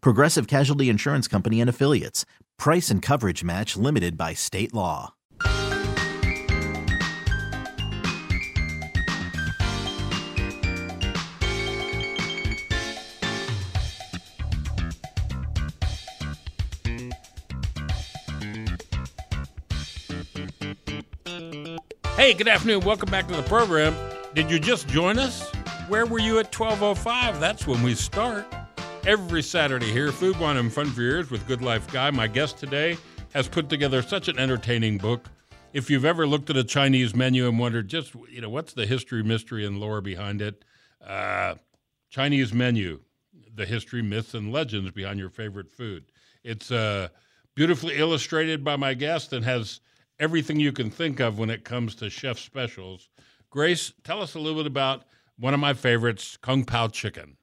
Progressive Casualty Insurance Company and Affiliates. Price and coverage match limited by state law. Hey, good afternoon. Welcome back to the program. Did you just join us? Where were you at 12:05? That's when we start. Every Saturday here, Food Wine and Fun for Years with Good Life Guy. My guest today has put together such an entertaining book. If you've ever looked at a Chinese menu and wondered just, you know, what's the history, mystery, and lore behind it, uh, Chinese menu, the history, myths, and legends behind your favorite food. It's uh, beautifully illustrated by my guest and has everything you can think of when it comes to chef specials. Grace, tell us a little bit about one of my favorites, Kung Pao chicken.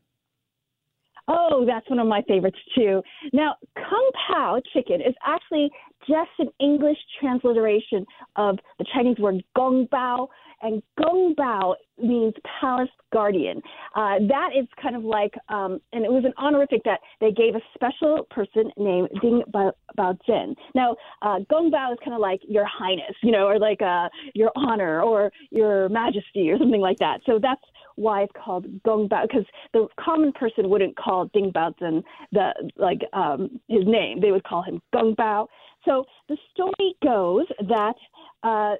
Oh, that's one of my favorites too. Now, Kung Pao chicken is actually just an English transliteration of the Chinese word Gong Bao, and Gong Bao means palace guardian. Uh, that is kind of like, um, and it was an honorific that they gave a special person named Ding Bao, Zhen. Now, uh, Gong Bao is kind of like your highness, you know, or like uh, your honor or your majesty or something like that. So that's why it's called Gong Bao because the common person wouldn't call Ding Bao Zhen the like um, his name. They would call him Gong Bao. So the story goes that uh,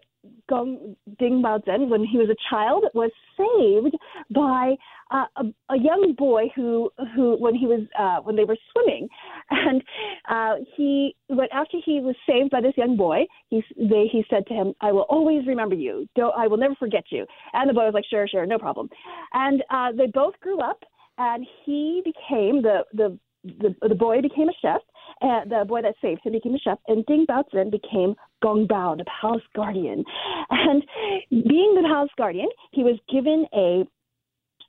Gong Ding Bao when he was a child, was saved by uh, a, a young boy who, who when he was uh, when they were swimming, and uh, he, but after he was saved by this young boy, he they he said to him, "I will always remember you. Don't, I will never forget you." And the boy was like, "Sure, sure, no problem." And uh, they both grew up, and he became the the the, the boy became a chef, and the boy that saved him became a chef, and Ding Bao Zhen became Gong Bao, the palace guardian. And being the palace guardian, he was given a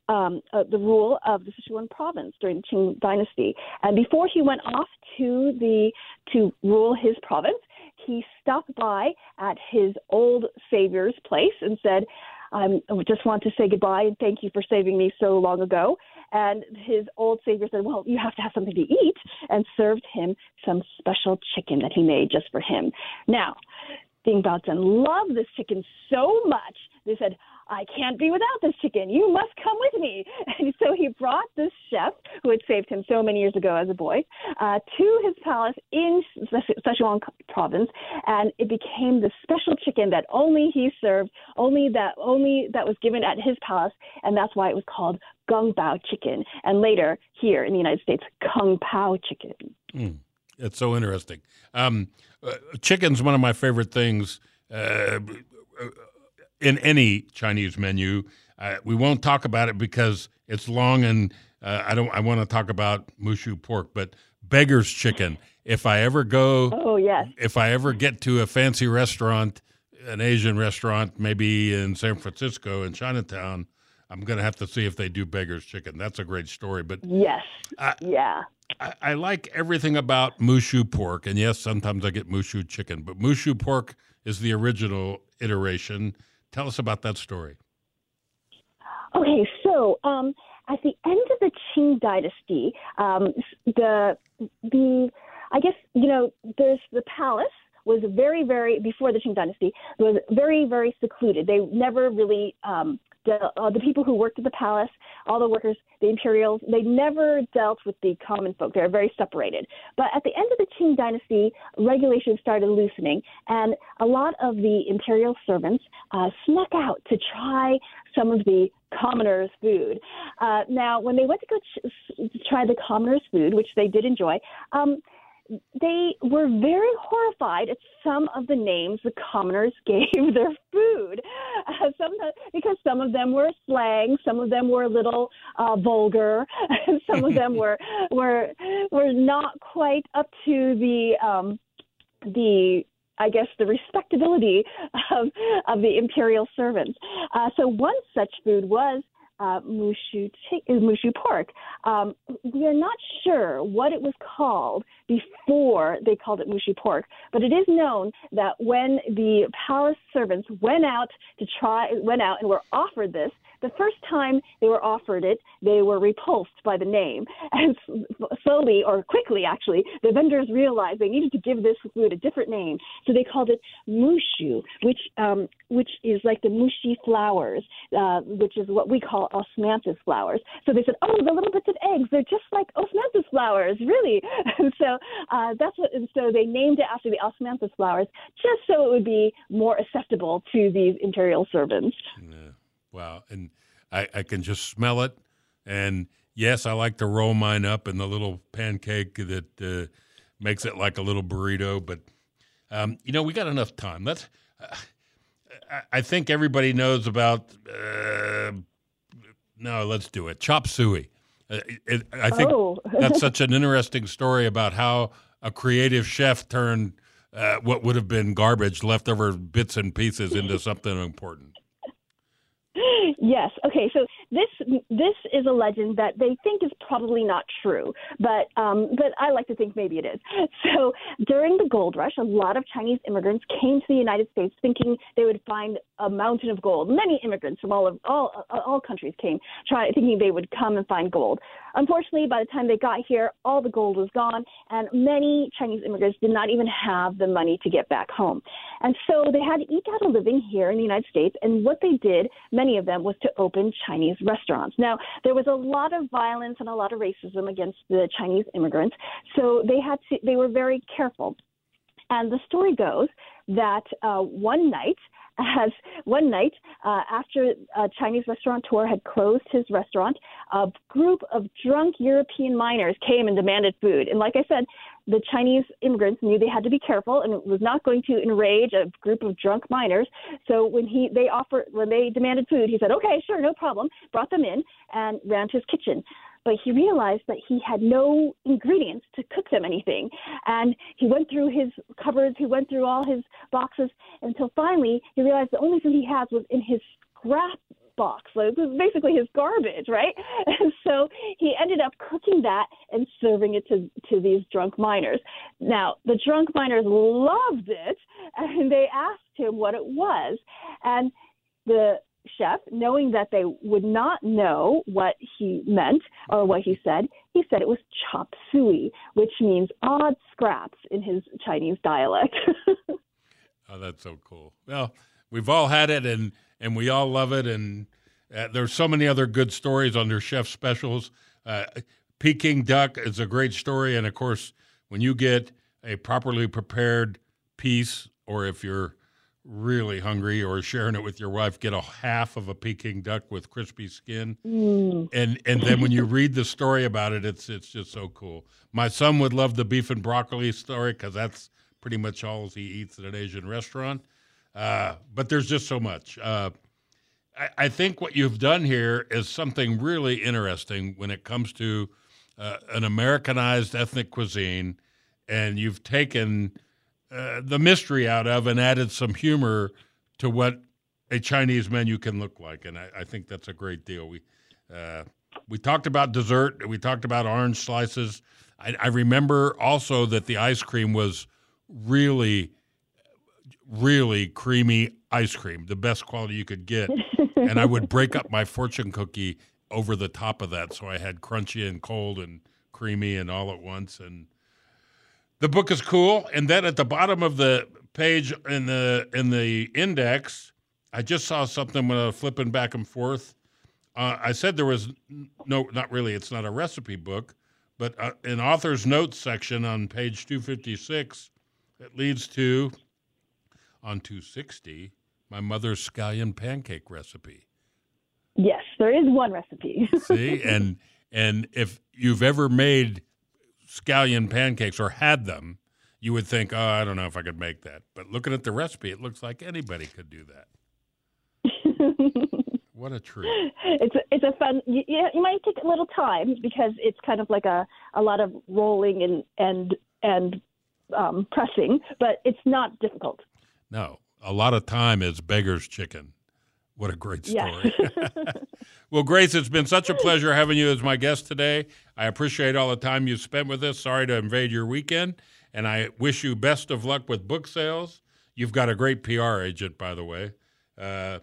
um, uh, the rule of the Sichuan province during the Qing dynasty. And before he went off to the to rule his province, he stopped by at his old savior's place and said, I just want to say goodbye and thank you for saving me so long ago. And his old savior said, Well, you have to have something to eat, and served him some special chicken that he made just for him. Now, Ding Bao loved this chicken so much, they said, I can't be without this chicken. You must come with me. And so he brought this chef, who had saved him so many years ago as a boy, uh, to his palace in Sichuan province, and it became the special chicken that only he served, only that only that was given at his palace, and that's why it was called Gong Bao chicken, and later here in the United States, Kung Pao chicken. Mm, it's so interesting. Um, uh, chicken's one of my favorite things. Uh, in any Chinese menu. Uh, we won't talk about it because it's long and uh, I don't. I want to talk about mushu pork, but beggar's chicken. If I ever go, oh yes. If I ever get to a fancy restaurant, an Asian restaurant, maybe in San Francisco in Chinatown, I'm going to have to see if they do beggar's chicken. That's a great story. But yes, I, yeah. I, I like everything about mushu pork, and yes, sometimes I get mushu chicken, but mushu pork is the original iteration Tell us about that story. Okay, so um, at the end of the Qing dynasty, um, the the I guess you know there's the palace was very very before the Qing dynasty was very very secluded. They never really um, de- uh, the people who worked at the palace, all the workers, the imperials, they never dealt with the common folk. They were very separated. But at the end of the Qing dynasty, regulations started loosening, and a lot of the imperial servants uh, snuck out to try some of the commoners' food. Uh, now, when they went to go ch- try the commoners' food, which they did enjoy, um, they were very horrified at some of the names the commoners gave their food. Uh, some because some of them were slang, some of them were a little uh, vulgar, some of them were were were not quite up to the um, the I guess the respectability of of the imperial servants. Uh, so one such food was uh, mushu, chi- mushu pork. Um, we are not sure what it was called before they called it mushu pork, but it is known that when the palace servants went out to try, went out and were offered this, the first time they were offered it, they were repulsed by the name. And slowly, or quickly actually, the vendors realized they needed to give this food a different name. So they called it mushu, which, um, which is like the mushi flowers, uh, which is what we call osmanthus flowers. So they said, oh, the little bits of eggs, they're just like osmanthus flowers, really. And so uh, that's what, and so they named it after the osmanthus flowers, just so it would be more acceptable to these imperial servants. Wow. And I, I can just smell it. And yes, I like to roll mine up in the little pancake that uh, makes it like a little burrito. But, um, you know, we got enough time. Let's. Uh, I- I think everybody knows about. Uh, no, let's do it. Chop suey. Uh, it, I think Oh. that's such an interesting story about how a creative chef turned uh, what would have been garbage, leftover bits and pieces, into something important. Yes. Okay. So this this is a legend that they think is probably not true, but um, but I like to think maybe it is. So during the gold rush, a lot of Chinese immigrants came to the United States thinking they would find a mountain of gold. Many immigrants from all of all all countries came, try, thinking they would come and find gold. Unfortunately, by the time they got here, all the gold was gone, and many Chinese immigrants did not even have the money to get back home. And so they had to eke out a living here in the United States. And what they did, many of them, was to open Chinese restaurants. Now, there was a lot of violence and a lot of racism against the Chinese immigrants, so they had to, they were very careful. And the story goes that uh, one night, as one night uh, after a Chinese restaurateur had closed his restaurant, a group of drunk European miners came and demanded food. And like I said, the Chinese immigrants knew they had to be careful and it was not going to enrage a group of drunk miners. So when he they offered when they demanded food, he said, "Okay, sure, no problem." Brought them in and ran to his kitchen. But he realized that he had no ingredients to cook them anything. And he went through his cupboards, he went through all his boxes until finally he realized the only thing he had was in his scrap box. So was basically his garbage, right? And so he ended up cooking that and serving it to, to these drunk miners. Now, the drunk miners loved it and they asked him what it was. And the chef, knowing that they would not know what he meant or what he said, he said it was chop suey, which means odd scraps in his Chinese dialect. Oh, that's so cool. Well, we've all had it, and and we all love it. And uh, there's so many other good stories under chef specials. Uh, Peking duck is a great story, and of course, when you get a properly prepared piece, or if you're really hungry or sharing it with your wife, get a half of a Peking duck with crispy skin. And and then when you read the story about it, it's it's just so cool. My son would love the beef and broccoli story because that's pretty much all he eats at an Asian restaurant. Uh, but there's just so much. Uh, I, I think what you've done here is something really interesting when it comes to uh, an Americanized ethnic cuisine, and you've taken uh, the mystery out of and added some humor to what a Chinese menu can look like, and I, I think that's a great deal. We uh, we talked about dessert, we talked about orange slices. I, I remember also that the ice cream was really, really creamy ice cream, the best quality you could get, and I would break up my fortune cookie over the top of that, so I had crunchy and cold and creamy and all at once, and the book is cool, and then at the bottom of the page in the in the index, I just saw something when I was flipping back and forth. Uh, I said there was no, not really. It's not a recipe book, but uh, an author's notes section on page 256 it leads to on 260 my mother's scallion pancake recipe. Yes, there is one recipe. See, and and if you've ever made scallion pancakes or had them, you would think, oh, I don't know if I could make that. But looking at the recipe, it looks like anybody could do that. what a treat! it's a, it's a fun. You, you might take a little time because it's kind of like a a lot of rolling and and and um, pressing, but it's not difficult. No, a lot of time is beggar's chicken. What a great story. Yes. well, Grace, it's been such a pleasure having you as my guest today. I appreciate all the time you spent with us. Sorry to invade your weekend, and I wish you best of luck with book sales. You've got a great PR agent, by the way. Uh,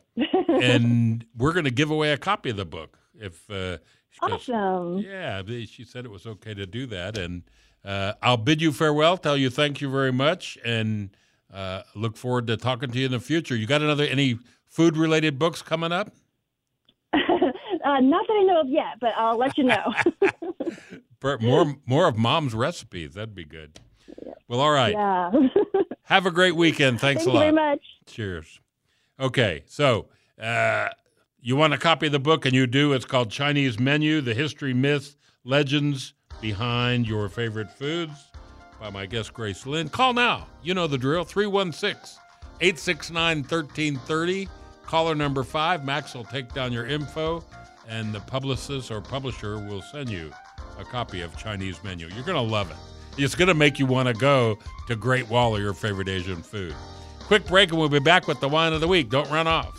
and we're going to give away a copy of the book. If uh, awesome. yeah, she said it was okay to do that, and uh, I'll bid you farewell. Tell you thank you very much, and uh, look forward to talking to you in the future. You got another any food related books coming up? uh, not that I know of yet, but I'll let you know. More more of mom's recipes. That'd be good. Well, all right. yeah. Have a great weekend. Thanks Thank a you lot. very much. Cheers. Okay, so uh, you want a copy of the book, and you do. It's called Chinese Menu: The History, Myths, Legends Behind Your Favorite Foods by my guest Grace Lin. Call now. You know the drill. 316 869 1330. Caller number five. Max will take down your info, and the publicist or publisher will send you a copy of Chinese Menu. You're going to love it. It's going to make you want to go to Great Wall or your favorite Asian food. Quick break, and we'll be back with the wine of the week. Don't run off.